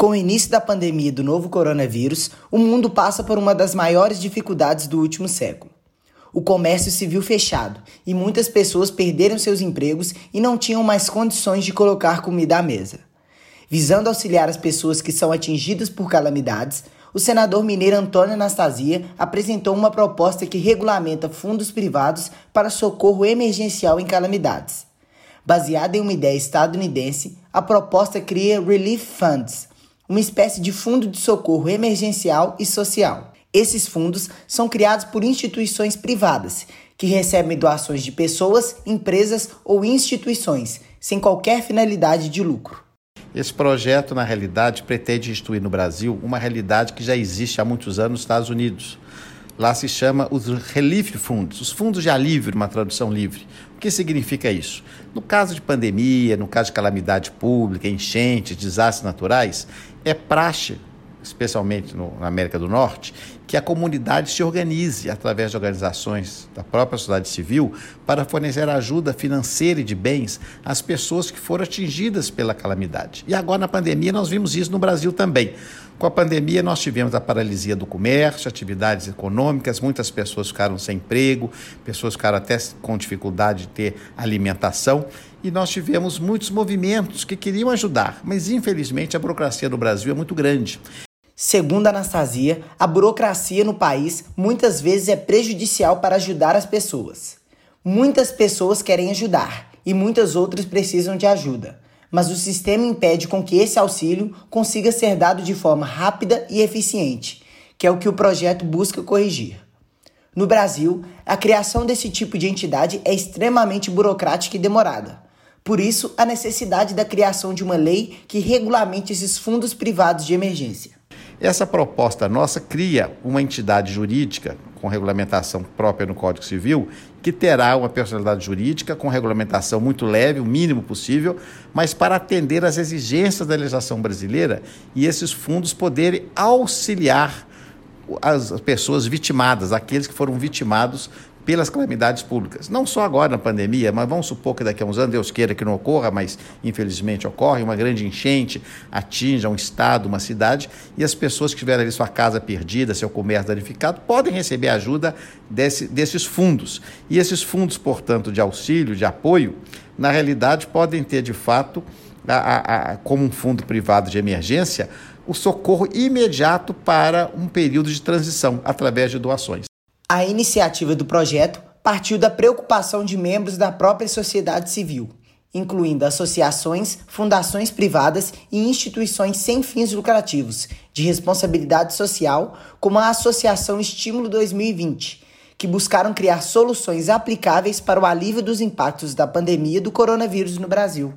Com o início da pandemia do novo coronavírus, o mundo passa por uma das maiores dificuldades do último século. O comércio se viu fechado e muitas pessoas perderam seus empregos e não tinham mais condições de colocar comida à mesa. Visando auxiliar as pessoas que são atingidas por calamidades, o senador mineiro Antônio Anastasia apresentou uma proposta que regulamenta fundos privados para socorro emergencial em calamidades. Baseada em uma ideia estadunidense, a proposta cria Relief Funds, uma espécie de fundo de socorro emergencial e social. Esses fundos são criados por instituições privadas, que recebem doações de pessoas, empresas ou instituições, sem qualquer finalidade de lucro. Esse projeto, na realidade, pretende instituir no Brasil uma realidade que já existe há muitos anos nos Estados Unidos. Lá se chama os Relief Funds, os fundos de alívio, uma tradução livre. O que significa isso? No caso de pandemia, no caso de calamidade pública, enchentes, desastres naturais, é praxe, especialmente no, na América do Norte, que a comunidade se organize através de organizações da própria sociedade civil para fornecer ajuda financeira e de bens às pessoas que foram atingidas pela calamidade. E agora na pandemia nós vimos isso no Brasil também. Com a pandemia, nós tivemos a paralisia do comércio, atividades econômicas, muitas pessoas ficaram sem emprego, pessoas ficaram até com dificuldade de ter alimentação, e nós tivemos muitos movimentos que queriam ajudar, mas infelizmente a burocracia no Brasil é muito grande. Segundo Anastasia, a burocracia no país muitas vezes é prejudicial para ajudar as pessoas. Muitas pessoas querem ajudar e muitas outras precisam de ajuda mas o sistema impede com que esse auxílio consiga ser dado de forma rápida e eficiente, que é o que o projeto busca corrigir. No Brasil, a criação desse tipo de entidade é extremamente burocrática e demorada. Por isso, a necessidade da criação de uma lei que regulamente esses fundos privados de emergência. Essa proposta nossa cria uma entidade jurídica com regulamentação própria no Código Civil, que terá uma personalidade jurídica com regulamentação muito leve, o mínimo possível, mas para atender às exigências da legislação brasileira e esses fundos poderem auxiliar as pessoas vitimadas, aqueles que foram vitimados pelas calamidades públicas. Não só agora na pandemia, mas vamos supor que daqui a uns anos, Deus queira que não ocorra, mas infelizmente ocorre, uma grande enchente atinja um estado, uma cidade, e as pessoas que tiveram ali sua casa perdida, seu comércio danificado, podem receber ajuda desse, desses fundos. E esses fundos, portanto, de auxílio, de apoio, na realidade podem ter de fato, a, a, a, como um fundo privado de emergência, o socorro imediato para um período de transição através de doações. A iniciativa do projeto partiu da preocupação de membros da própria sociedade civil, incluindo associações, fundações privadas e instituições sem fins lucrativos de responsabilidade social, como a Associação Estímulo 2020, que buscaram criar soluções aplicáveis para o alívio dos impactos da pandemia do coronavírus no Brasil.